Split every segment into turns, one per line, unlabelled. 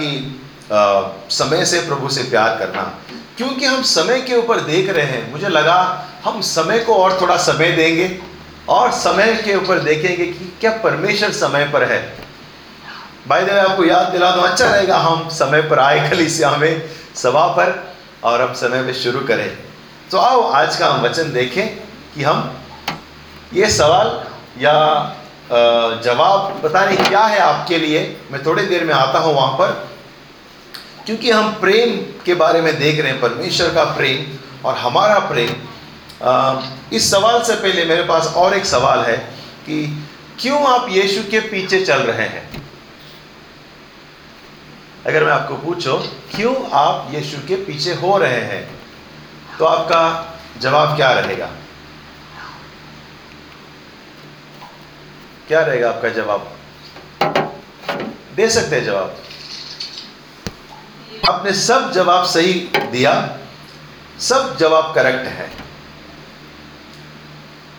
कि समय से प्रभु से प्यार करना। क्योंकि हम समय के ऊपर देख रहे हैं, मुझे लगा हम समय को और थोड़ा समय देंगे और समय के ऊपर देखेंगे कि क्या परमेश्वर समय पर है। भाई देव आपको याद दिला दो अच्छा रहेगा हम समय पर आए कलिसिया में सभा पर और हम समय में शुरू करें। तो आओ आज का हम वचन देखें कि हम ये सवाल या जवाब, पता नहीं क्या है आपके लिए, मैं थोड़ी देर में आता हूँ वहाँ पर। क्योंकि हम प्रेम के बारे में देख रहे हैं, परमेश्वर का प्रेम और हमारा प्रेम इस सवाल से पहले मेरे पास और एक सवाल है कि क्यों आप यीशु के पीछे चल रहे हैं? अगर मैं आपको पूछो, क्यों आप यीशु के पीछे हो रहे हैं? तो आपका जवाब क्या रहेगा? क्या रहेगा आपका जवाब? दे सकते हैं जवाब। आपने सब जवाब सही दिया, सब जवाब करेक्ट है।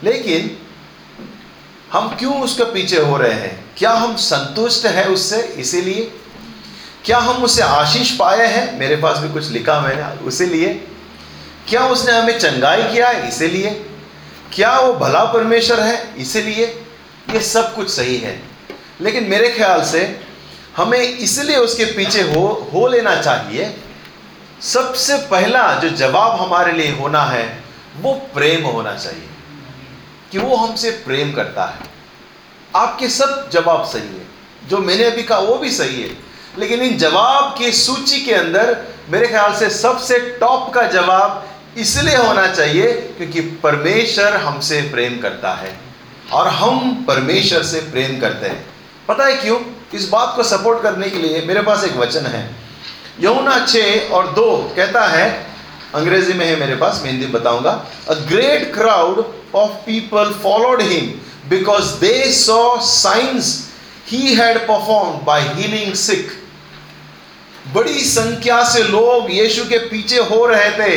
लेकिन हम क्यों उसके पीछे हो रहे हैं? क्या हम संतुष्ट है उससे इसीलिए? क्या हम उससे आशीष पाए हैं? मेरे पास भी कुछ लिखा मैंने उसी लिए क्या उसने हमें चंगाई किया है इसीलिए? क्या वो भला परमेश्वर है इसीलिए? ये सब कुछ सही है। लेकिन मेरे ख्याल से हमें इसलिए उसके पीछे हो हो लेना चाहिए। सबसे पहला जो जवाब हमारे लिए होना है, वो प्रेम होना चाहिए, कि वो हमसे प्रेम करता है। आपके सब जवाब सही है। जो मैंने अभी कहा, वो भी सही है। लेकिन इन जवाब की सूची के अंदर, मेरे ख्याल से सबसे टॉप का जवाब इसलिए होना चाहिए, क्योंकि परमेश्वर हमसे प्रेम करता है। और हम परमेश्वर से प्रेम करते हैं। पता है क्यों? इस बात को सपोर्ट करने के लिए मेरे पास एक वचन है। यमुना छ और दो कहता है, अंग्रेज़ी में है मेरे पास, मैं हिंदी बताऊँगा a great crowd of people followed him because they saw signs he had performed by healing sick बड़ी संख्या से लोग यीशु के पीछे हो रहे थे।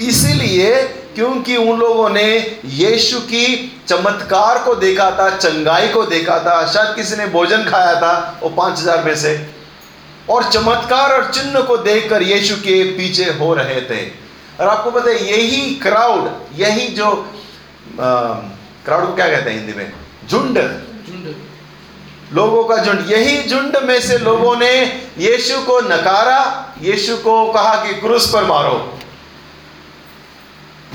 इसीलिए क्योंकि उन लोगों ने यीशु की चमत्कार को देखा था चंगाई को देखा था शायद किसी ने भोजन खाया था वो पाँच हज़ार में से। और चमत्कार और चिन्ह को देखकर यीशु के पीछे हो रहे थे। और आपको पता है यही क्राउड यही जो क्राउड को क्या कहते हैं हिंदी में? झुंड। लोगों का झुंड। यही झुंड में से लोगों ने यीशु को नकारा यीशु को कहा कि क्रूस पर मारो।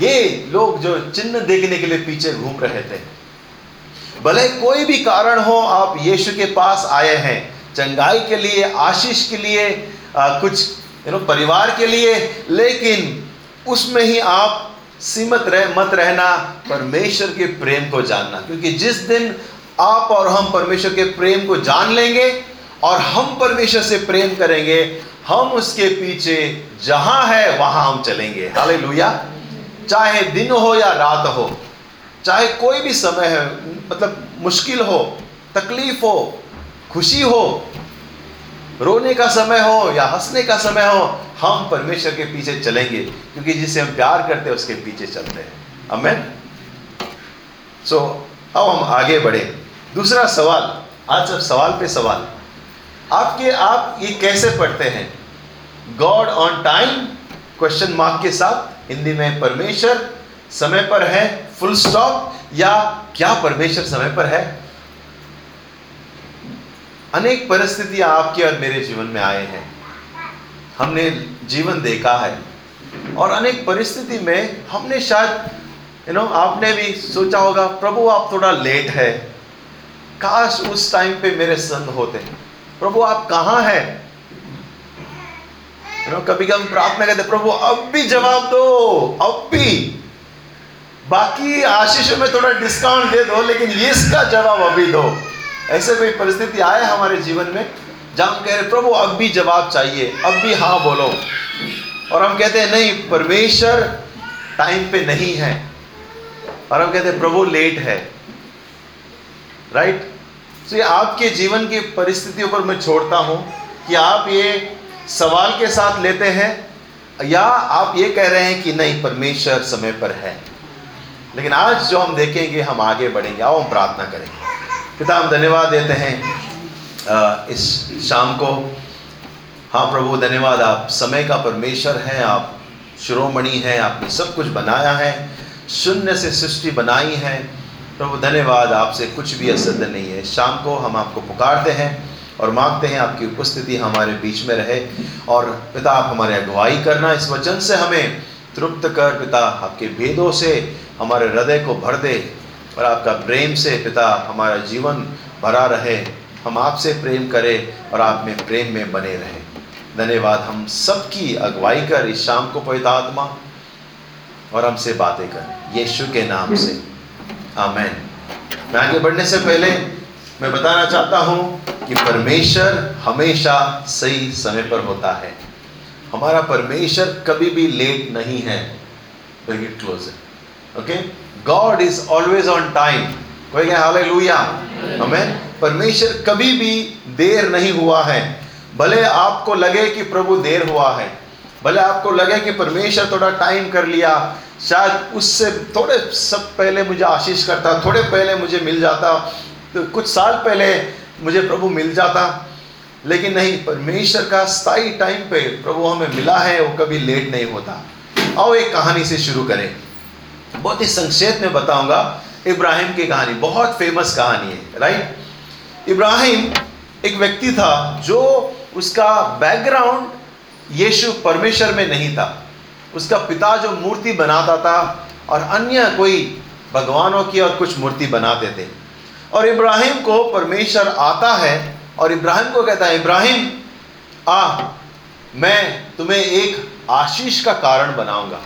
ये लोग जो चिन्ह देखने के लिए पीछे घूम रहे थे। भले कोई भी कारण हो आप यीशु के पास आए हैं। चंगाई के लिए आशीष के लिए आ, कुछ यू नो परिवार के लिए लेकिन उसमें ही आप सीमित रह मत रहना परमेश्वर के प्रेम को जानना। क्योंकि जिस दिन आप और हम परमेश्वर के प्रेम को जान लेंगे और हम परमेश्वर से प्रेम करेंगे हम उसके पीछे जहाँ है वहाँ हम चलेंगे। हाले चाहे दिन हो या रात हो, चाहे कोई भी समय है मतलब मुश्किल हो, तकलीफ़ हो, खुशी हो, रोने का समय हो या हंसने का समय हो, हम परमेश्वर के पीछे चलेंगे, क्योंकि जिसे हम प्यार करते हैं, उसके पीछे चलते हैं। अमेन सो अब हम आगे बढ़े। दूसरा सवाल, आज सब सवाल पे सवाल। आपके आप ये कैसे पढ़ते हैं? God on time question mark के साथ? हिंदी में परमेश्वर समय पर है फुल स्टॉप या क्या परमेश्वर समय पर है? अनेक परिस्थितियाँ आपके और मेरे जीवन में आए हैं। हमने जीवन देखा है। और अनेक परिस्थिति में हमने शायद यू नो आपने भी सोचा होगा, प्रभु आप थोड़ा लेट है। काश उस टाइम पे मेरे संग होते। प्रभु आप कहाँ हैं? नो कभी कभी प्रार्थना करते प्रभु, अब भी जवाब दो, अब भी। बाकी आशीषों में थोड़ा डिस्काउंट दे दो, लेकिन ये इसका जवाब अभी दो। ऐसे कोई परिस्थिति आए हमारे जीवन में, जहाँ हम कह रहे प्रभु, अब भी जवाब चाहिए, अब भी हाँ बोलो। और हम कहते हैं, नहीं, परमेश्वर टाइम पे नहीं है। और हम कहते हैं, प्रभु, लेट है। राइट तो ये आपके जीवन की परिस्थितियों पर मैं छोड़ता हूँ कि आप ये सवाल के साथ लेते हैं, या आप ये कह रहे हैं कि नहीं, परमेश्वर समय पर है। लेकिन आज जो हम देखेंगे, हम आगे बढ़ेंगे। आओ, हम प्रार्थना करेंगे। पिता, हम धन्यवाद देते हैं इस शाम को। हाँ प्रभु, धन्यवाद। आप समय का परमेश्वर हैं, आप शिरोमणि हैं, आपने सब कुछ बनाया है, शून्य से सृष्टि बनाई है। प्रभु, धन्यवाद। आपसे कुछ भी असद नहीं है। शाम को हम आपको पुकारते हैं। और मांगते हैं आपकी उपस्थिति हमारे बीच में रहे। और पिता, आप हमारे अगुवाई करना इस वचन से हमें तृप्त कर। पिता, आपके भेदों से हमारे हृदय को भर दे और आपका प्रेम से पिता हमारा जीवन भरा रहे। हम आपसे प्रेम करें और आप में प्रेम में बने रहें। धन्यवाद हम सबकी अगुवाई कर इस शाम को पवित्र आत्मा और हमसे बातें कर। यीशु के नाम से। आमेन। मैं आगे बढ़ने से पहले मैं बताना चाहता हूँ कि परमेश्वर हमेशा सही समय पर होता है। हमारा परमेश्वर कभी भी लेट नहीं है close okay God is always on time कोई कहे हालेलुया हमें परमेश्वर कभी भी देर नहीं हुआ है। भले आपको लगे कि प्रभु देर हुआ है भले आपको लगे कि परमेश्वर थोड़ा टाइम कर लिया शायद उससे थोड़े सब पहले मुझे आशीष करता थोड़े पहले मुझे मिल जाता तो कुछ साल पहले मुझे प्रभु मिल जाता, लेकिन नहीं, परमेश्वर का स्थायी टाइम पे प्रभु हमें मिला है, वो कभी लेट नहीं होता। आओ एक कहानी से शुरू करें। बहुत ही संक्षेप में बताऊँगा इब्राहिम की कहानी। बहुत फ़ेमस कहानी है राइट इब्राहिम एक व्यक्ति था जो उसका बैकग्राउंड यीशु परमेश्वर में नहीं था। उसका पिता जो मूर्ति बनाता था और अन्य कोई भगवानों की और कुछ मूर्ति बनाते थे। और इब्राहिम को परमेश्वर आता है और इब्राहिम को कहता है, इब्राहिम, आ, मैं तुम्हें एक आशीष का कारण बनाऊँगा।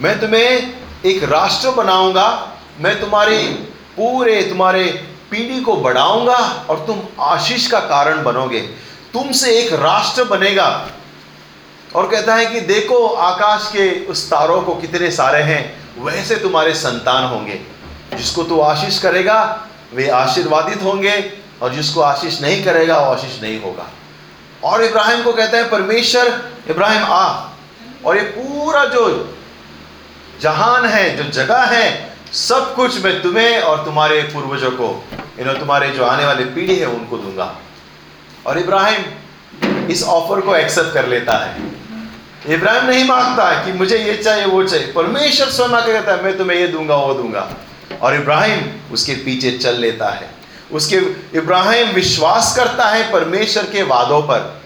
मैं तुम्हें एक राष्ट्र बनाऊँगा। मैं तुम्हारे पूरे, तुम्हारे पीढ़ी को बढ़ाऊँगा और तुम आशीष का कारण बनोगे। तुमसे एक राष्ट्र बनेगा। और कहता है कि, देखो, आकाश के उस तारों को कितने सारे हैं, वैसे तुम्हारे संतान होंगे, जिसको तू आशीष करेगा वे आशीर्वादित होंगे और जिसको आशीष नहीं करेगा, वो आशीष नहीं होगा। और इब्राहिम को कहते हैं, परमेश्वर, इब्राहिम आ। और ये पूरा जो जहान है, जो जगह है, सब कुछ मैं तुम्हें और तुम्हारे पूर्वजों को इन तुम्हारे जो आने वाले पीढ़ी है, उनको दूँगा। और इब्राहिम इस ऑफ़र को एक्सेप्ट कर लेता है। इब्राहिम नहीं माँगता कि मुझे ये चाहिए, वो चाहिए। परमेश्वर स्वयं कहता है, मैं तुम्हें ये दूँगा, वो दूँगा। और इब्राहिम उसके पीछे चल लेता है। उसके, इब्राहिम विश्वास करता है परमेश्वर के वादों पर।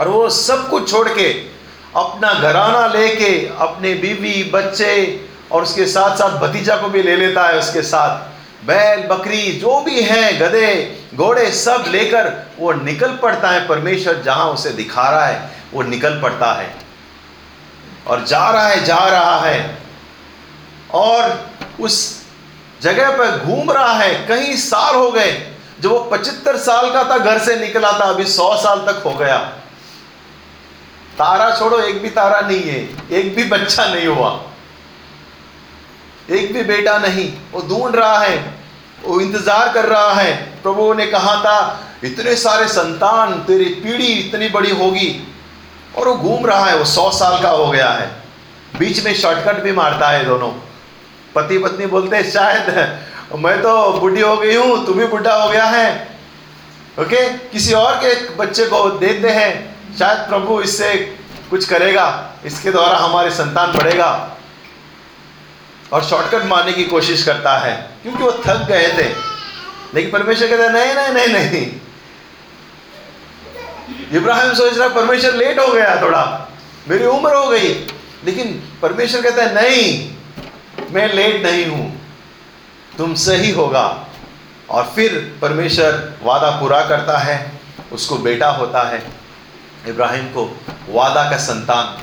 और वो सब कुछ छोड़ के अपना घराना लेके अपने बीवी, बच्चे और उसके साथ साथ भतीजा को भी ले लेता है उसके साथ। बैल, बकरी, जो भी है, गधे, घोड़े, सब लेकर वो निकल पड़ता है परमेश्वर जहाँ उसे दिखा रहा है, वो निकल पड़ता है। और जा रहा है, जा रहा है। और उस जगह पर घूम रहा है, कई साल हो गए। जब वो पचहत्तर साल का था, घर से निकला था, अभी सौ साल तक हो गया। तारा छोड़ो, एक भी तारा नहीं है, एक भी बच्चा नहीं हुआ। एक भी बेटा नहीं, वो ढूंढ रहा है, वो इंतज़ार कर रहा है। प्रभु ने कहा था, इतने सारे संतान, तेरी पीढ़ी इतनी बड़ी होगी। और वो घूम रहा है, वो सौ साल का हो गया है। बीच में शॉर्टकट भी मारता है दोनों। पति पत्नी बोलते हैं, शायद मैं तो बुढ़ी हो गई हूँ तू भी बुढ़ा हो गया है। ओके किसी और के बच्चे को देते हैं, शायद प्रभु इससे कुछ करेगा, इसके द्वारा हमारे संतान बढ़ेगा। और शॉर्टकट मारने की कोशिश करता है, क्योंकि वो थक गए थे। लेकिन परमेश्वर कहते नहीं नहीं नहीं नहीं। इब्राहिम सोच रहा परमेश्वर लेट हो गया थोड़ा, मेरी उम्र हो गई। लेकिन परमेश्वर कहता है, नहीं मैं लेट नहीं हूँ तुमसे ही होगा। और फिर परमेश्वर वादा पूरा करता है, उसको बेटा होता है, इब्राहिम को वादा का संतान।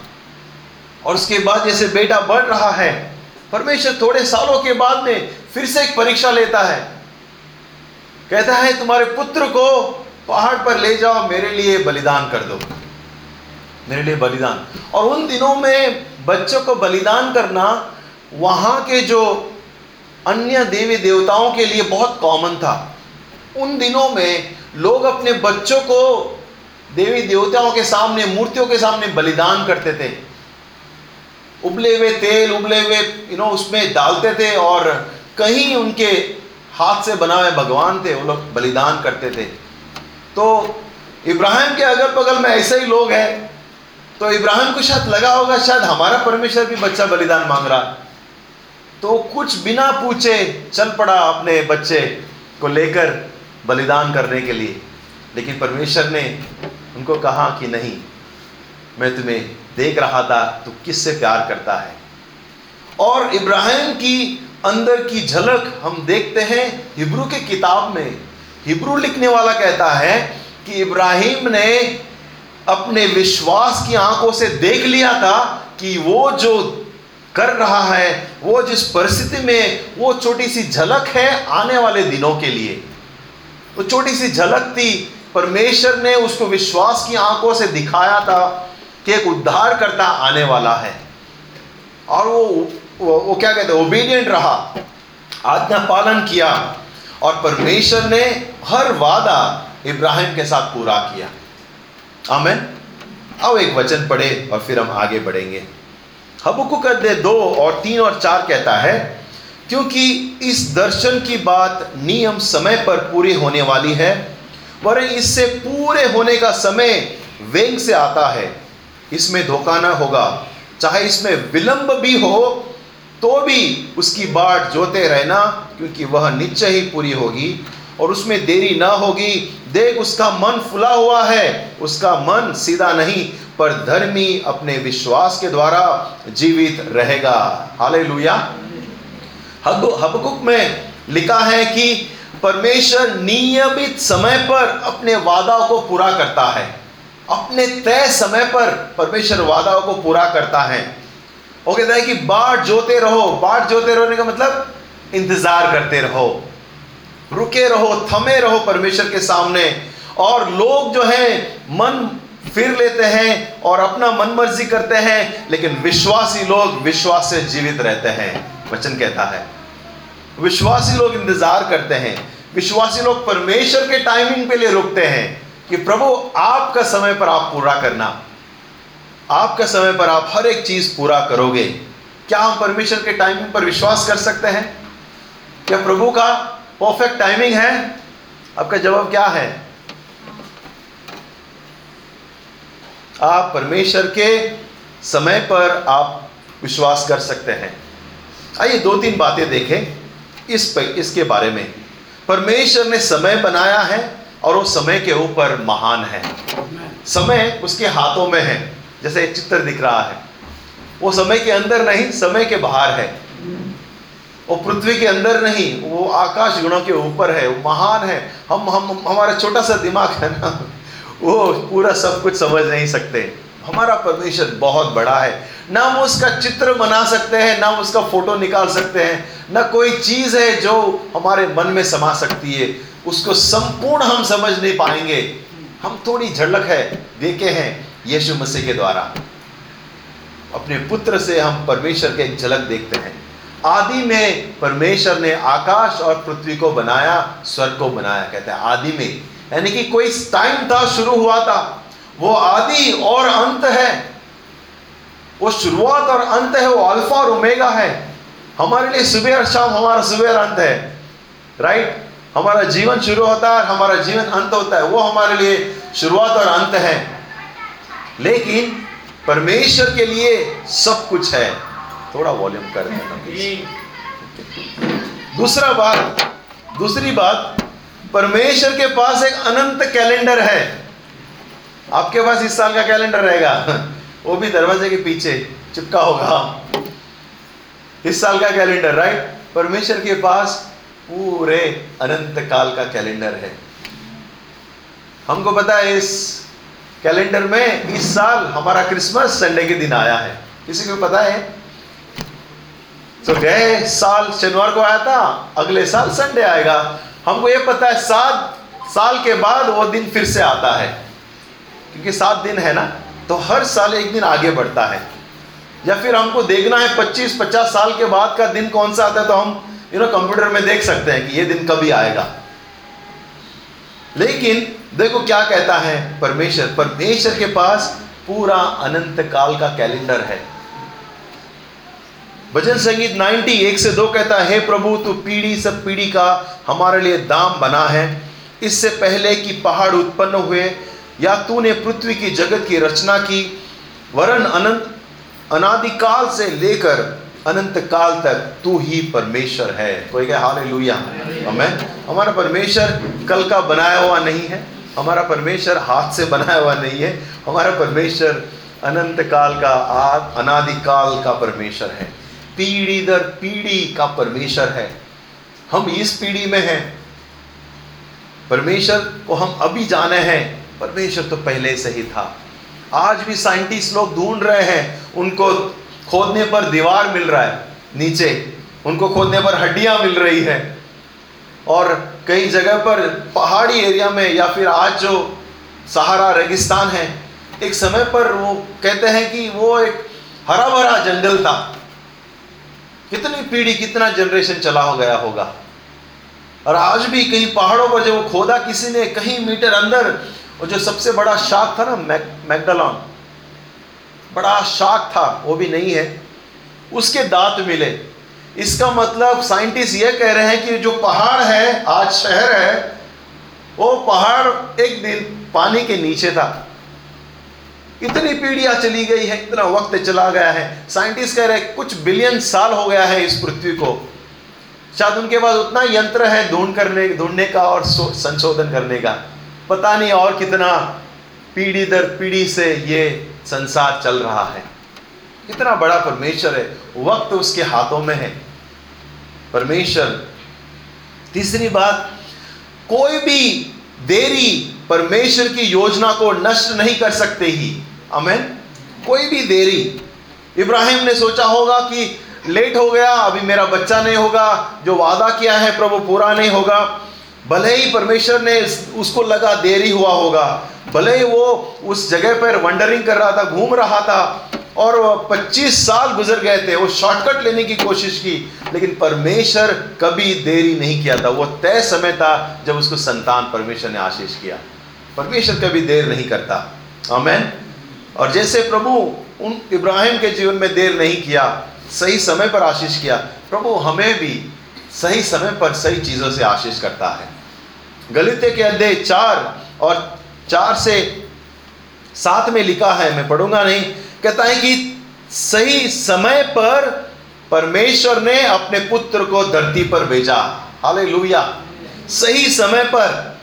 और उसके बाद जैसे बेटा बढ़ रहा है, परमेश्वर थोड़े सालों के बाद में फिर से एक परीक्षा लेता है। कहता है, तुम्हारे पुत्र को पहाड़ पर ले जाओ, मेरे लिए बलिदान कर दो। मेरे लिए बलिदान। और उन दिनों में बच्चों को बलिदान करना वहाँ के जो अन्य देवी देवताओं के लिए बहुत कॉमन था। उन दिनों में लोग अपने बच्चों को देवी देवताओं के सामने, मूर्तियों के सामने बलिदान करते थे। उबले हुए तेल, उबले हुए यू नो उसमें डालते थे और कहीं उनके हाथ से बना हुए भगवान थे, वो लोग बलिदान करते थे। तो इब्राहिम के अगल बगल में ऐसे ही लोग हैं। तो इब्राहिम को शायद लगा होगा, शायद हमारा परमेश्वर भी बच्चा बलिदान मांग रहा। तो कुछ बिना पूछे चल पड़ा अपने बच्चे को लेकर बलिदान करने के लिए। लेकिन परमेश्वर ने उनको कहा कि नहीं, मैं तुम्हें देख रहा था, तू किससे प्यार करता है? और इब्राहिम की अंदर की झलक हम देखते हैं, हिब्रू के किताब में। हिब्रू लिखने वाला कहता है कि इब्राहिम ने अपने विश्वास की आँखों से देख लिया था कि वो जो कर रहा है वो जिस परिस्थिति में वो छोटी सी झलक है आने वाले दिनों के लिए। वो छोटी सी झलक थी परमेश्वर ने उसको विश्वास की आँखों से दिखाया था कि एक उद्धार करता आने वाला है। और वो वो, वो क्या कहते हैं ओबीडियंट रहा आज्ञा पालन किया और परमेश्वर ने हर वादा इब्राहिम के साथ पूरा किया। आमेन। अब एक वचन पढ़े और फिर हम आगे बढ़ेंगे। हबुकुक दे दो और तीन और चार कहता है, क्योंकि इस दर्शन की बात नियम समय पर पूरी होने वाली है, वरन इससे पूरे होने का समय वेग से आता है। इसमें धोखा ना होगा। चाहे इसमें विलंब भी हो तो भी उसकी बाट जोते रहना, क्योंकि वह निश्चय ही पूरी होगी और उसमें देरी ना होगी देख उसका मन फुला हुआ है, उसका मन सीधा नहीं, पर धर्मी अपने विश्वास के द्वारा जीवित रहेगा। हाले लुया हबकुक में लिखा है कि परमेश्वर नियमित समय पर अपने वादा को पूरा करता है। अपने तय समय पर परमेश्वर वादा को पूरा करता है। वो कहता है कि बाट जोते रहो बाट जोते रहने का मतलब इंतज़ार करते रहो। रुके रहो, थमे रहो परमेश्वर के सामने। और लोग जो है, मन फिर लेते हैं और अपना मन मर्ज़ी करते हैं, लेकिन विश्वासी लोग विश्वास से जीवित रहते हैं। वचन कहता है। विश्वासी लोग इंतज़ार करते हैं। विश्वासी लोग परमेश्वर के टाइमिंग पे लिए रुकते हैं कि प्रभु, आपका समय पर आप पूरा करना। आपका समय पर आप हर एक चीज़ पूरा करोगे। क्या हम परमेश्वर के टाइमिंग पर विश्वास कर सकते हैं? क्या प्रभु का परफेक्ट टाइमिंग है। आपका जवाब क्या है? आप परमेश्वर के समय पर आप विश्वास कर सकते हैं। आइए दो तीन बातें देखें इस पर इसके बारे में। परमेश्वर ने समय बनाया है और वो समय के ऊपर महान है। समय उसके हाथों में है, जैसे चित्र दिख रहा है। वो समय के अंदर नहीं, समय के बाहर है। वो पृथ्वी के अंदर नहीं, वो आकाश गुणों के ऊपर है, वो महान है। हम हम, हमारा छोटा सा दिमाग है ना, वो पूरा सब कुछ समझ नहीं सकते। हमारा परमेश्वर बहुत बड़ा है। ना हम उसका चित्र बना सकते हैं, ना उसका फ़ोटो निकाल सकते हैं, ना कोई चीज़ है जो हमारे मन में समा सकती है। उसको संपूर्ण हम समझ नहीं पाएँगे। हम थोड़ी झलक है, देखे हैं यीशु मसीह के द्वारा। अपने पुत्र से हम परमेश्वर के झलक देखते हैं। आदि में परमेश्वर ने आकाश और पृथ्वी को बनाया, स्वर्ग को बनाया, कहते हैं आदि में। यानी कि कोई टाइम था, शुरू हुआ था, वो आदि और अंत है। वो शुरुआत और अंत है, वो अल्फ़ा और ओमेगा है। हमारे लिए सुबह और शाम हमारा सुबह और अंत है राइट हमारा जीवन शुरू होता है हमारा जीवन अंत होता है, वो हमारे लिए शुरुआत और अंत है। लेकिन परमेश्वर के लिए सब कुछ है। थोड़ा वॉल्यूम कर देना दूसरा बात दूसरी बात परमेश्वर के पास एक अनंत कैलेंडर है। आपके पास इस साल का कैलेंडर रहेगा। वो भी दरवाजे के पीछे चिपका होगा। इस साल का कैलेंडर राइट परमेश्वर के पास पूरे अनंत काल का कैलेंडर है। हमको पता है इस कैलेंडर में इस साल हमारा क्रिसमस संडे के दिन आया है। किसी को पता है? तो गए साल शनिवार को आया था, अगले साल संडे आएगा। हमको ये पता है, सात साल के बाद वो दिन फिर से आता है। क्योंकि सात दिन है ना तो हर साल एक दिन आगे बढ़ता है। या फिर हमको देखना है 25-50 साल के बाद का दिन कौन सा आता है तो हम यू नो कंप्यूटर में देख सकते हैं कि ये दिन कभी आएगा। लेकिन देखो क्या कहता है परमेश्वर परमेश्वर के पास पूरा अनंत काल का कैलेंडर है। भजन संगीत 90 एक से दो कहता है, प्रभु, तू पीढ़ी सब पीढ़ी का हमारे लिए दाम बना है। इससे पहले कि पहाड़ उत्पन्न हुए, या तूने पृथ्वी की जगत की रचना की, वरन अनंत, अनादिकाल से लेकर अनंत काल तक तू ही परमेश्वर है। कोई कहे हाल लुया हमें हमारा परमेश्वर कल का बनाया हुआ नहीं है। हमारा परमेश्वर हाथ से बनाया हुआ नहीं है। हमारा परमेश्वर अनंत काल का आद अनादिकाल का परमेश्वर है। पीढ़ी दर पीढ़ी का परमेश्वर है। हम इस पीढ़ी में हैं। परमेश्वर को हम अभी जाने हैं। परमेश्वर तो पहले से ही था। आज भी साइंटिस्ट लोग ढूंढ रहे हैं, उनको खोदने पर दीवार मिल रहा है, नीचे। उनको खोदने पर हड्डियाँ मिल रही है। और कई जगह पर पहाड़ी एरिया में या फिर आज जो सहारा रेगिस्तान है, एक समय पर वो कहते हैं कि वो एक हरा भरा जंगल था। कितनी पीढ़ी कितना जनरेशन चला हो गया होगा? और आज भी कहीं पहाड़ों पर जब खोदा किसी ने, कहीं मीटर अंदर, और जो सबसे बड़ा शाख था ना, मैक मैकडलॉन बड़ा शाख था, वो भी नहीं है, उसके दांत मिले। इसका मतलब साइंटिस्ट ये कह रहे हैं कि जो पहाड़ है, आज शहर है, वो पहाड़ एक दिन पानी के नीचे था। इतनी पीढ़ियाँ चली गई है, इतना वक्त चला गया है। साइंटिस्ट कह रहे हैं, कुछ बिलियन साल हो गया है इस पृथ्वी को। शायद उनके पास उतना यंत्र है ढूंढ करने, ढूँढने का और संशोधन करने का। पता नहीं और कितना पीढ़ी दर पीढ़ी से ये संसार चल रहा है। कितना बड़ा परमेश्वर है। वक्त उसके हाथों में है। परमेश्वर, तीसरी बात, कोई भी देरी परमेश्वर की योजना को नष्ट नहीं कर सकते ही। अमेन कोई भी देरी। इब्राहिम ने सोचा होगा कि लेट हो गया, अभी मेरा बच्चा नहीं होगा, जो वादा किया है प्रभु पूरा नहीं होगा। भले ही परमेश्वर ने उसको लगा देरी हुआ होगा, भले ही वो उस जगह पर वंडरिंग कर रहा था, घूम रहा था, और 25 साल गुजर गए थे, वो शॉर्टकट लेने की कोशिश की, लेकिन परमेश्वर कभी देरी नहीं किया था। वो तय समय था जब उसको संतान परमेश्वर ने आशीष किया। परमेश्वर कभी देर नहीं करता। अमेन और जैसे प्रभु उन इब्राहिम के जीवन में देर नहीं किया, सही समय पर आशीष किया, प्रभु हमें भी सही समय पर सही चीज़ों से आशीष करता है। गलित के अध्याय चार और चार से सात में लिखा है, मैं पढ़ूँगा नहीं, कहता है कि सही समय पर परमेश्वर ने अपने पुत्र को धरती पर भेजा। हाले सही समय पर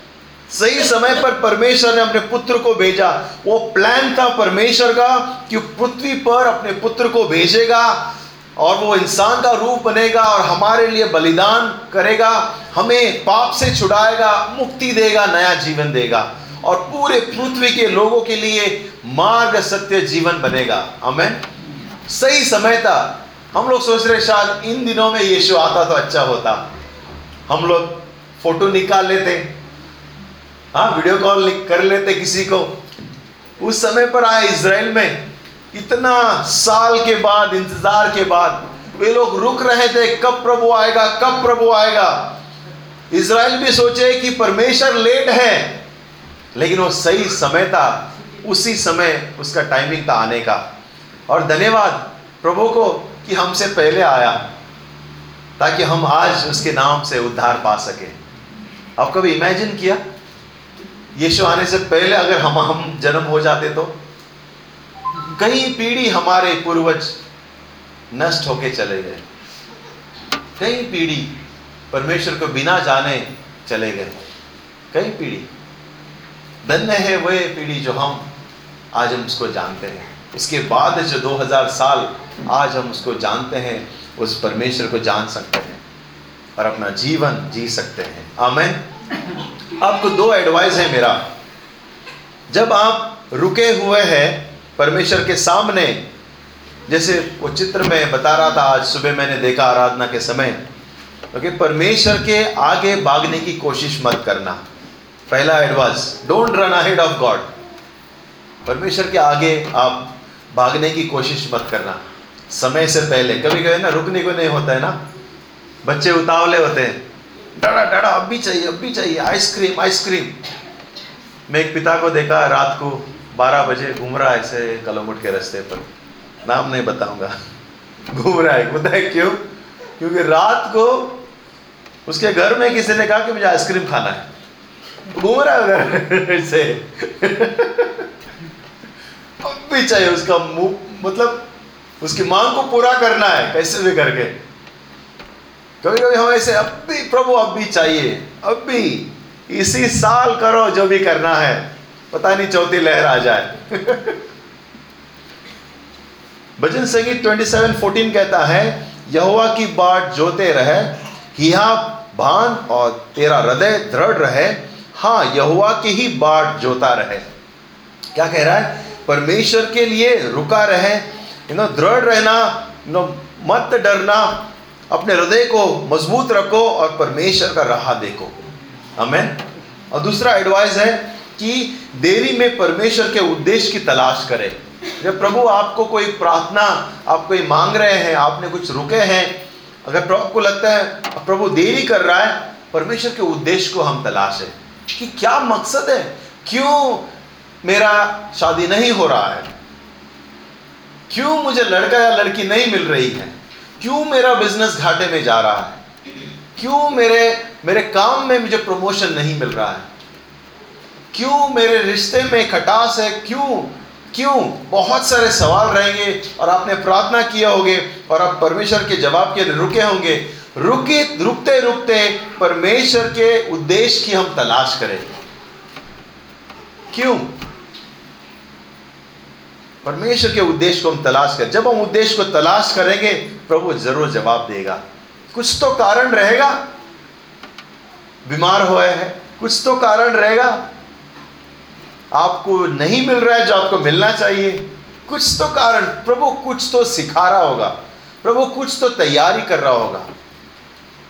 सही समय पर परमेश्वर ने अपने पुत्र को भेजा। वो प्लान था परमेश्वर का कि पृथ्वी पर अपने पुत्र को भेजेगा और वो इंसान का रूप बनेगा और हमारे लिए बलिदान करेगा, हमें पाप से छुड़ाएगा, मुक्ति देगा, नया जीवन देगा और पूरे पृथ्वी के लोगों के लिए मार्ग सत्य जीवन बनेगा। हमें सही समय था। हम लोग सोच रहे शायद इन दिनों में यीशु आता तो अच्छा होता। हम लोग फ़ोटो निकाल लेते। हाँ वीडियो कॉल कर लेते किसी को। उस समय पर आए इसराइल में, इतना साल के बाद, इंतज़ार के बाद, वे लोग रुक रहे थे, कब प्रभु आएगा, कब प्रभु आएगा। इसराइल भी सोचे कि परमेश्वर लेट है, लेकिन वो सही समय था, उसी समय उसका टाइमिंग था आने का। और धन्यवाद प्रभु को कि हमसे पहले आया, ताकि हम आज उसके नाम से उद्धार पा सके। आप कभी इमेजिन किया? यीशु आने से पहले अगर हम हम जन्म हो जाते तो? कई पीढ़ी हमारे पूर्वज नष्ट होके चले गए। कई पीढ़ी परमेश्वर को बिना जाने चले गए। कई पीढ़ी। धन्य है वह पीढ़ी जो हम आज हम उसको जानते हैं। उसके बाद जो 2000 साल आज हम उसको जानते हैं, उस परमेश्वर को जान सकते हैं और अपना जीवन जी सकते हैं। आमेन। आपको दो एडवाइस है मेरा। जब आप रुके हुए हैं परमेश्वर के सामने, जैसे वो चित्र में बता रहा था, आज सुबह मैंने देखा आराधना के समय क्योंकि तो परमेश्वर के आगे भागने की कोशिश मत करना। पहला advice don't run ahead of God परमेश्वर के आगे आप भागने की कोशिश मत करना। समय से पहले कभी कभी ना, रुकने को नहीं होता है ना। बच्चे उतावले होते हैं। डरा डरा, अब भी चाहिए, अब भी चाहिए आइसक्रीम आइसक्रीम मैं एक पिता को देखा, रात को 12 बजे घूम रहा है ऐसे कलमुट के रास्ते पर। नाम नहीं बताऊँगा। घूम रहा है, पता क्यों? क्योंकि रात को उसके घर में किसी ने कहा कि मुझे आइसक्रीम खाना है। घूम रहा है उधर से अब भी चाहिए उसका मुँह मतलब उसकी मांग को पूरा करना है, कैसे भी करके। कभी कभी हम ऐसे अब भी, प्रभु, अब भी चाहिए। अब भी। इसी साल करो जो भी करना है। पता नहीं चौथी लहर आ जाए। भजन संगीत 27 14 कहता है, यहोवा की बाट जोते रहे, हिया भान और तेरा हृदय दृढ़ रहे। हाँ यहुआ की ही बाट जोता रहे। क्या कह रहा है? परमेश्वर के लिए रुका रहे। दृढ़ रहना नो मत डरना। अपने हृदय को मज़बूत रखो और परमेश्वर का राह देखो। हमें और दूसरा एडवाइस है कि देरी में परमेश्वर के उद्देश्य की तलाश करें। जब प्रभु आपको कोई प्रार्थना, आप कोई मांग रहे हैं, आपने कुछ रुके हैं, अगर प्रभु को लगता है प्रभु देरी कर रहा है, परमेश्वर के उद्देश्य को हम तलाशें कि क्या मकसद है? क्यों मेरा शादी नहीं हो रहा है? क्यों मुझे लड़का या लड़की नहीं मिल रही है? क्यों मेरा बिज़नेस घाटे में जा रहा है? क्यों मेरे मेरे काम में मुझे प्रमोशन नहीं मिल रहा है? क्यों मेरे रिश्ते में खटास है? क्यों? क्यों? बहुत सारे सवाल रहेंगे और आपने प्रार्थना किया होगे और आप परमेश्वर के जवाब के लिए रुके होंगे। रुके, रुकते रुकते परमेश्वर के उद्देश्य की हम तलाश करेंगे। क्यों? परमेश्वर के उद्देश्य को हम तलाश करें। जब हम उद्देश्य को तलाश करेंगे, प्रभु ज़रूर जवाब देगा। कुछ तो कारण रहेगा, बीमार हुए हैं। कुछ तो कारण रहेगा, आपको नहीं मिल रहा है जो आपको मिलना चाहिए। कुछ तो कारण, प्रभु कुछ तो सिखा रहा होगा। प्रभु कुछ तो तैयारी कर रहा होगा।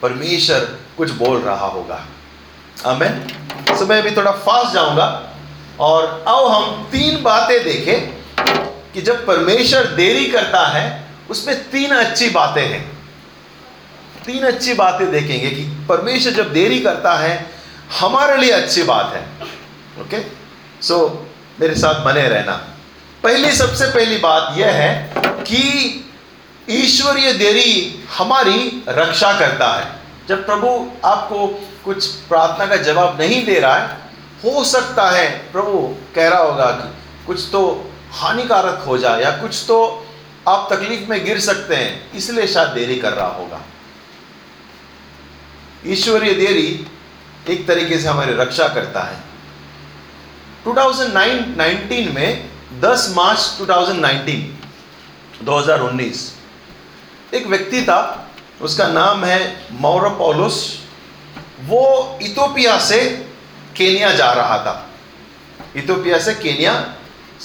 परमेश्वर कुछ बोल रहा होगा। मैं अभी थोड़ा फास्ट जाऊँगा और अब हम तीन बातें देखें। कि जब परमेश्वर देरी करता है उसमें तीन अच्छी बातें हैं। तीन अच्छी बातें देखेंगे कि परमेश्वर जब देरी करता है हमारे लिए अच्छी बात है। ओके? सो so, मेरे साथ बने रहना। पहली सबसे पहली बात यह है कि ईश्वरीय देरी हमारी रक्षा करता है। जब प्रभु आपको कुछ प्रार्थना का जवाब नहीं दे रहा है हो सकता है प्रभु कह रहा होगा कि कुछ तो हानिकारक हो जाए या कुछ तो आप तकलीफ़ में गिर सकते हैं, इसलिए शायद देरी कर रहा होगा। ईश्वरीय देरी एक तरीके से हमारी रक्षा करता है। 2019 में 10 मार्च 2019 2019 एक व्यक्ति था, उसका नाम है मौरपोलोस। वो इथोपिया से केनिया जा रहा था। इथोपिया से केनिया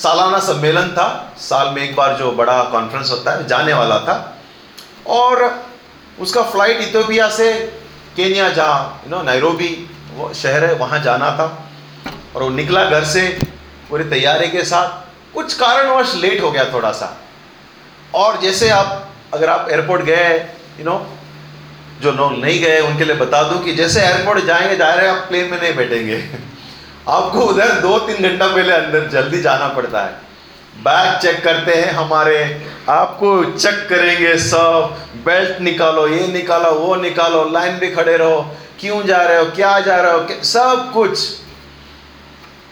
सालाना सम्मेलन था। साल में एक बार जो बड़ा कॉन्फ्रेंस होता है, जाने वाला था। और उसका फ़्लाइट इथोपिया से केनिया जहाँ यू नो नैरोबी वो शहर है, वहाँ जाना था। और वो निकला घर से पूरी तैयारी के साथ। कुछ कारणवश लेट हो गया थोड़ा सा। और जैसे आप, अगर आप एयरपोर्ट गए यू नो जो लोग नहीं गए, उनके लिए बता दूँ कि जैसे एयरपोर्ट जाएँगे जा रहे आप प्लेन में नहीं बैठेंगे। आपको उधर दो तीन घंटा पहले अंदर जल्दी जाना पड़ता है। बैग चेक करते हैं हमारे। आपको चेक करेंगे सब। बेल्ट निकालो, ये निकालो, वो निकालो, लाइन भी खड़े रहो। क्यों जा रहे हो, क्या जा रहे हो सब कुछ।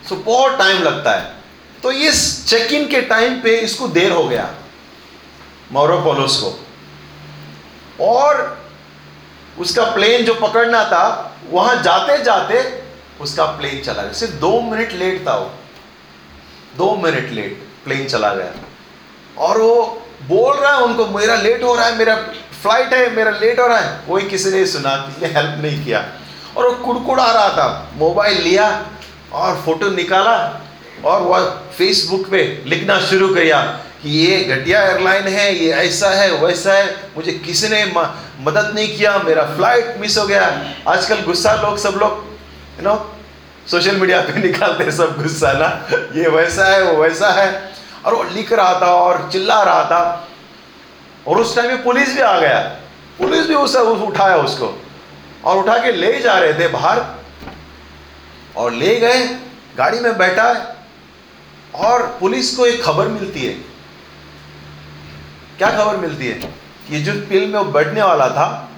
सो बहुत टाइम लगता है। तो इस चेक इन के टाइम पे इसको देर हो गया। मोरोपोलोस को। और उसका प्लेन जो पकड़ना था, वहाँ जाते जाते उसका प्लेन चला गया। सिर्फ़ दो मिनट लेट था वो। दो मिनट लेट प्लेन चला गया। और वो बोल रहा है उनको, मेरा लेट हो रहा है, मेरा फ़्लाइट है, मेरा लेट हो रहा है। कोई किसी ने सुना, किसी ने हेल्प नहीं किया। और वो कुड़कुड़ा रहा था। मोबाइल लिया और फ़ोटो निकाला और वह फेसबुक पे लिखना शुरू किया कि ये घटिया एयरलाइन है, ये ऐसा है, वैसा है। मुझे किसी ने मदद नहीं किया, मेरा फ़्लाइट मिस हो गया। आजकल गुस्सा लोग सब लोग यू नो सोशल मीडिया पे निकालते सब गुस्सा, ना? ये वैसा है, वो वैसा है। और वो लिख रहा था और चिल्ला रहा था। और उस टाइम पुलिस भी आ गया। पुलिस भी उसे उठाया उसको। और उठा के ले जा रहे थे बाहर। और ले गए, गाड़ी में बैठा। है और पुलिस को एक खबर मिलती है। क्या खबर मिलती है? कि जो प्लेन में वो बैठने वाला था,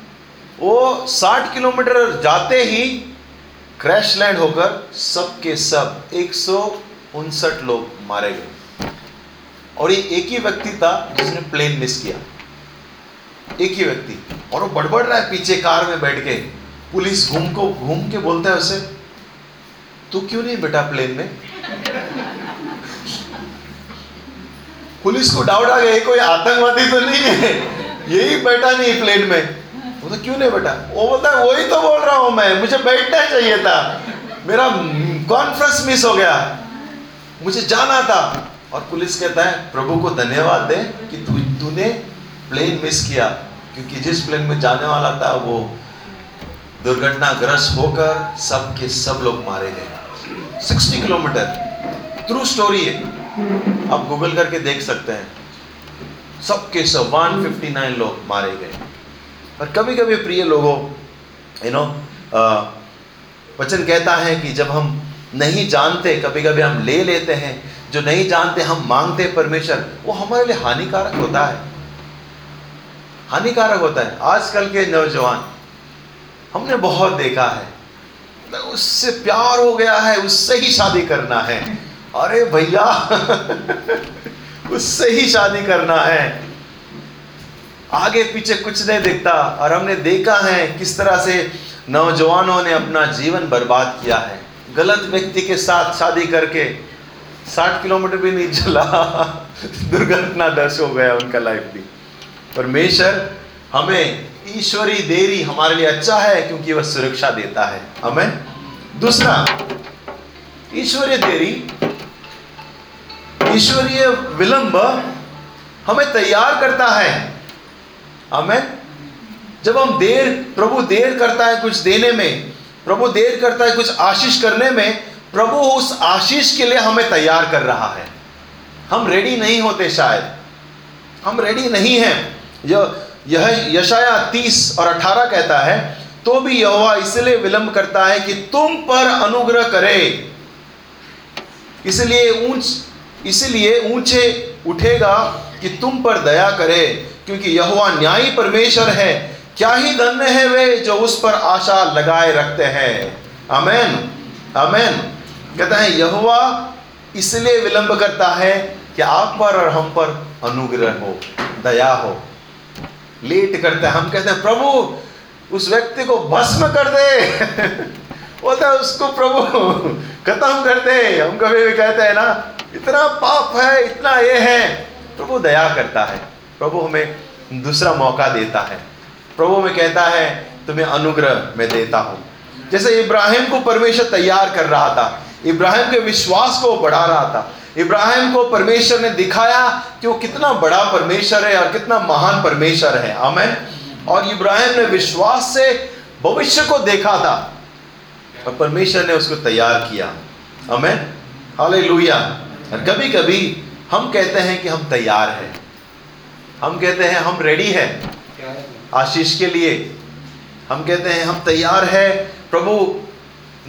वो 60 किलोमीटर जाते ही क्रैश लैंड होकर सब के सब एक सौ उनसठ लोग मारे गए। और ये एक ही व्यक्ति था जिसने प्लेन मिस किया। एक ही व्यक्ति। और वो बड़बड़ रहा है, पीछे कार में बैठ के। पुलिस घूम को, घूम के बोलता है उसे, तू क्यों नहीं बेटा प्लेन में? पुलिस को डाउट आ गया कोई आतंकवादी तो नहीं है? यही बैठा नहीं प्लेन में। वो तो क्यों नहीं बैठा वो बोलता है, वही तो बोल रहा हूँ मैं, मुझे बैठना चाहिए था। मेरा कॉन्फ्रेंस मिस हो गया। मुझे जाना था। और पुलिस कहता है, प्रभु को धन्यवाद दे कि तू, तूने प्लेन मिस किया। क्योंकि जिस प्लेन में जाने वाला था, वो दुर्घटनाग्रस्त होकर सब के सब लोग मारे गए। 60 किलोमीटर। ट्रू स्टोरी है। आप गूगल करके देख सकते हैं। सबके सब 159 लोग मारे गए। और कभी कभी प्रिय लोगों यू नो वचन कहता है कि जब हम नहीं जानते कभी कभी हम ले लेते हैं, जो नहीं जानते, हम मांगते परमेश्वर, वो हमारे लिए हानिकारक होता है। हानिकारक होता है। आजकल के नौजवान, हमने बहुत देखा है उससे प्यार हो गया है, उससे ही शादी करना है। अरे भैया, उससे ही शादी करना है। आगे पीछे कुछ नहीं दिखता और हमने देखा है किस तरह से नौजवानों ने अपना जीवन बर्बाद किया है। गलत व्यक्ति के साथ शादी करके साठ किलोमीटर भी नहीं चला, दुर्घटना दर्श हो गया उनका लाइफ भी। परमेश्वर हमें ईश्वरी देरी हमारे लिए अच्छा है क्योंकि वह सुरक्षा देता है। हमें दूसरा, ईश्वरीय देरी, ईश्वरीय विलंब हमें तैयार करता है। हमें जब हम देर, प्रभु देर करता है कुछ देने में, प्रभु देर करता है कुछ आशीष करने में, प्रभु उस आशीष के लिए हमें तैयार कर रहा है। हम रेडी नहीं होते शायद। हम रेडी नहीं हैं। यह यशाया तीस और अठारह कहता है तो भी यहोवा इसलिए विलंब करता है कि तुम पर अनुग्रह करे। इसलिए ऊंच, इसलिए ऊँचे उठेगा कि तुम पर दया करे। क्योंकि यहुआ न्यायी परमेश्वर है। क्या ही धन्य है वे जो उस पर आशा लगाए रखते हैं। अमेन अमेन कहता है यहुआ इसलिए विलंब करता है कि आप पर और हम पर अनुग्रह हो, दया हो। लेट करते हैं। हम कहते हैं, प्रभु, उस व्यक्ति को भस्म कर दे। बोलता है, उसको, प्रभु, खत्म कर दे। हम कभी भी कहते हैं ना, इतना पाप है, इतना ये है। प्रभु दया करता है। प्रभु हमें दूसरा मौका देता है। प्रभु हमें कहता है, तुम्हें अनुग्रह मैं देता हूँ। जैसे इब्राहिम को परमेश्वर तैयार कर रहा था, इब्राहिम के विश्वास को बढ़ा रहा था। इब्राहिम को परमेश्वर ने दिखाया कि वो कितना बड़ा परमेश्वर है और कितना महान परमेश्वर है। अमेन और इब्राहिम ने विश्वास से भविष्य को देखा था और परमेश्वर ने उसको तैयार किया। अमेन हाले और कभी कभी हम कहते हैं कि हम तैयार हैं। हम कहते हैं हम रेडी हैं आशीष के लिए। हम कहते हैं हम तैयार है प्रभु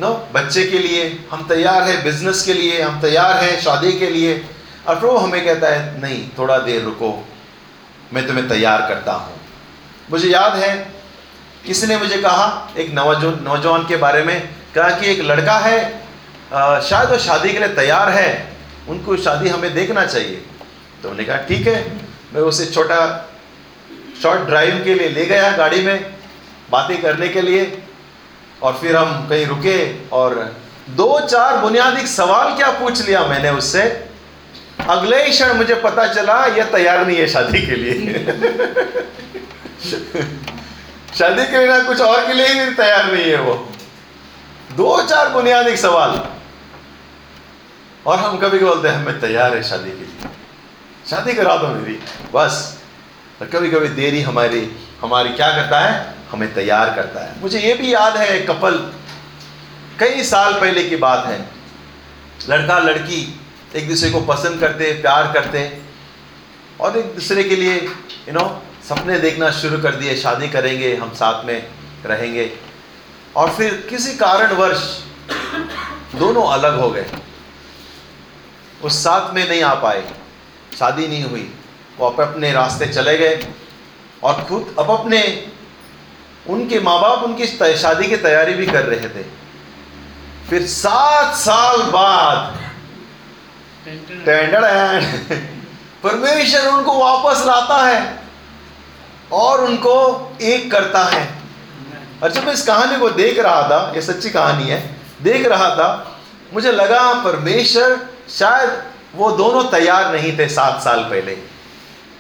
नो बच्चे के लिए। हम तैयार है बिज़नेस के लिए। हम तैयार हैं शादी के लिए। और प्रभु हमें कहता है नहीं थोड़ा देर रुको मैं तुम्हें तैयार करता हूँ। मुझे याद है किसी ने मुझे कहा एक नौजवान नौजवान के बारे में कहा कि एक लड़का है आ, शायद वो शादी के लिए तैयार है उनको शादी हमें देखना चाहिए। तो उन्होंने कहा ठीक है मैं उसे छोटा शॉर्ट ड्राइव के लिए ले गया गाड़ी में, बातें करने के लिए, और फिर हम कहीं रुके, और दो चार बुनियादी सवाल क्या पूछ लिया मैंने उससे। अगले ही क्षण मुझे पता चला यह तैयार नहीं है शादी के लिए। शादी के बिना कुछ और के लिए भी तैयार नहीं है वो। दो चार बुनियादी सवाल। और हम कभी बोलते हैं मैं तैयार है शादी के लिए। शादी करा दो मेरी। बस। और कभी कभी देरी हमारी हमारी क्या करता है? हमें तैयार करता है। मुझे ये भी याद है कपल। कई साल पहले की बात है। लड़का लड़की एक दूसरे को पसंद करते, प्यार करते और एक दूसरे के लिए यू नो सपने देखना शुरू कर दिए, शादी करेंगे, हम साथ में रहेंगे। और फिर किसी कारणवश दोनों अलग हो गए। उस साथ में नहीं आ पाए। शादी नहीं हुई। वो अपने अपने रास्ते चले गए और खुद अब अपने उनके माँ बाप उनकी शादी की तैयारी भी कर रहे थे। फिर सात साल बाद परमेश्वर उनको वापस लाता है और उनको एक करता है। और जब मैं इस कहानी को देख रहा था, ये सच्ची कहानी है, देख रहा था, मुझे लगा परमेश्वर शायद वो दोनों तैयार नहीं थे सात साल पहले।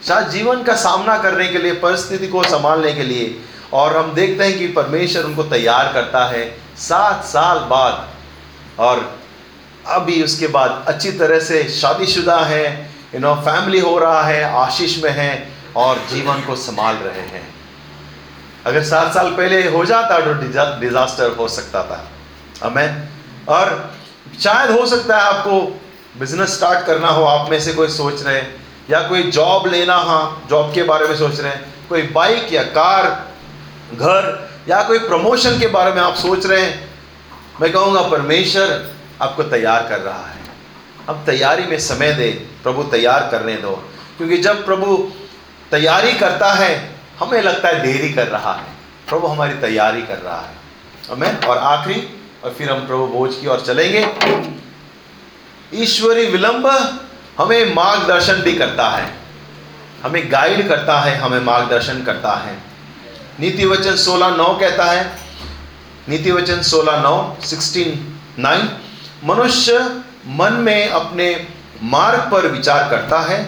शायद जीवन का सामना करने के लिए, परिस्थिति को संभालने के लिए, और हम देखते हैं कि परमेश्वर उनको तैयार करता है सात साल बाद। और अभी उसके बाद अच्छी तरह से शादीशुदा है यू नो फैमिली हो रहा है, आशीष में है, और जीवन को संभाल रहे हैं। अगर सात साल पहले हो जाता तो डिजास्टर हो सकता था। अमेन और शायद हो सकता है आपको बिज़नेस स्टार्ट करना हो, आप में से कोई सोच रहे हैं, या कोई जॉब लेना हाँ जॉब के बारे में सोच रहे हैं, कोई बाइक या कार, घर, या कोई प्रमोशन के बारे में आप सोच रहे हैं, मैं कहूँगा परमेश्वर आपको तैयार कर रहा है। अब तैयारी में समय दे, प्रभु तैयार करने दो, क्योंकि जब प्रभु तैयारी करता है, हमें लगता है देरी कर रहा है, प्रभु हमारी तैयारी कर रहा है। हमें और आखिरी, और फिर हम प्रभु बोझ की ओर चलेंगे। ईश्वरी विलंब हमें मार्गदर्शन भी करता है। हमें गाइड करता है, हमें मार्गदर्शन करता है। नीति वचन सोलह नौ कहता है। नीति वचन सोलह नौ सिक्सटीन नाइन मनुष्य मन में अपने मार्ग पर विचार करता है,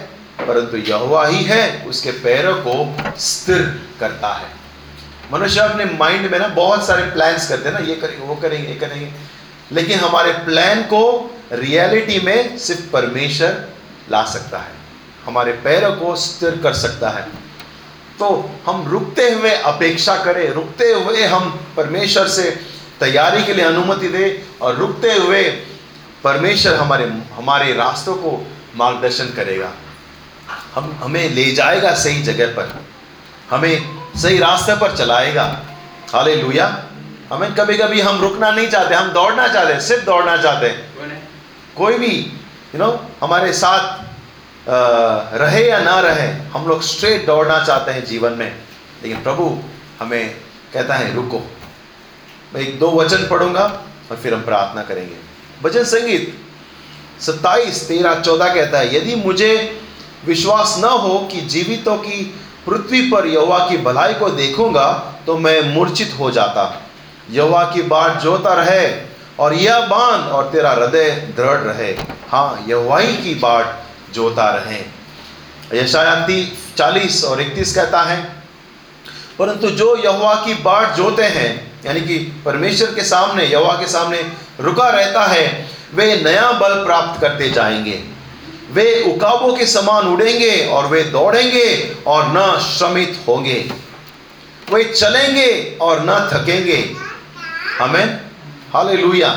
परंतु यहोवा ही है, उसके पैरों को स्थिर करता है। मनुष्य अपने माइंड में ना बहुत सारे प्लान्स करते हैं ना, ये करेंगे, वो करेंगे, ये करेंगे। लेकिन हमारे प्लान को रियलिटी में सिर्फ़ परमेश्वर ला सकता है। हमारे पैरों को स्थिर कर सकता है। तो हम रुकते हुए अपेक्षा करें, रुकते हुए हम परमेश्वर से तैयारी के लिए अनुमति दे और रुकते हुए परमेश्वर हमारे हमारे रास्तों को मार्गदर्शन करेगा। हम, हमें ले जाएगा सही जगह पर। हमें सही रास्ते पर चलाएगा। हाले लुया हमें कभी कभी हम रुकना नहीं चाहते हम दौड़ना चाहते सिर्फ़ दौड़ना चाहते हैं। कोई भी यू you नो know, हमारे साथ आ, रहे या ना रहे हम लोग स्ट्रेट दौड़ना चाहते हैं जीवन में। लेकिन प्रभु हमें कहता है रुको। मैं एक दो वचन पढ़ूँगा और फिर हम प्रार्थना करेंगे। भजन संगीत सत्ताईस तेरह चौदह कहता है यदि मुझे विश्वास न हो कि जीवितों की पृथ्वी पर यवा की भलाई को देखूँगा तो मैं मूर्छित हो जाता। यवा की बाट जोता रहे और यह बाँध और तेरा हृदय दृढ़ रहे। हाँ यवाही की बाट जोता रहे। यशायांति चालीस और इकतीस कहता है, परंतु जो यहुआ की बाट जोते हैं, यानी कि परमेश्वर के सामने यहुआ के सामने रुका रहता है, वे नया बल प्राप्त करते जाएँगे। वे उकाबों के समान उड़ेंगे और वे दौड़ेंगे और न श्रमित होंगे। वे चलेंगे और न थकेंगे। हमें हाले लुया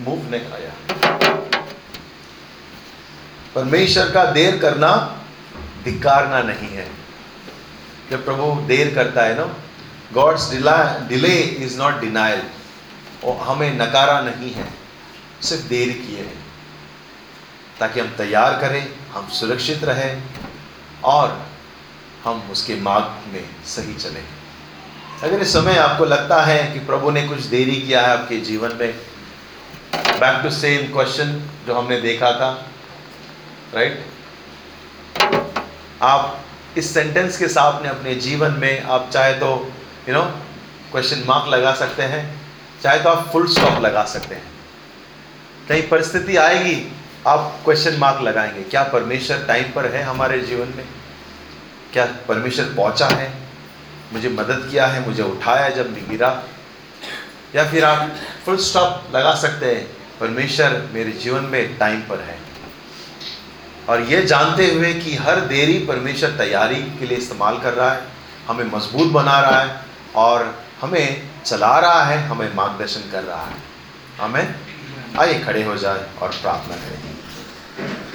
मूव नहीं आया। परमेश्वर का देर करना धिकारना नहीं है। जब प्रभु देर करता है ना God's delay is not denial और हमें नकारा नहीं है, सिर्फ़ देर किए हैं। ताकि हम तैयार करें, हम सुरक्षित रहें और हम उसके मार्ग में सही चलें। अगर इस समय आपको लगता है कि प्रभु ने कुछ देरी किया है आपके जीवन में बैक टू सेम क्वेश्चन जो हमने देखा था राइट आप इस सेंटेंस के साथ में अपने जीवन में आप चाहे तो यू नो क्वेश्चन मार्क लगा सकते हैं, चाहे तो आप फुल स्टॉप लगा सकते हैं। कहीं परिस्थिति आएगी आप क्वेश्चन मार्क लगाएँगे। क्या परमेश्वर टाइम पर है हमारे जीवन में? क्या परमेश्वर पहुँचा है? मुझे मदद किया है, मुझे उठाया जब मैं गिरा। या फिर आप फुल स्टॉप लगा सकते हैं, परमेश्वर मेरे जीवन में टाइम पर है। और ये जानते हुए कि हर देरी परमेश्वर तैयारी के लिए इस्तेमाल कर रहा है, हमें मज़बूत बना रहा है और हमें चला रहा है, हमें मार्गदर्शन कर रहा है। हमें आइए खड़े हो जाए और प्रार्थना करें। Amen.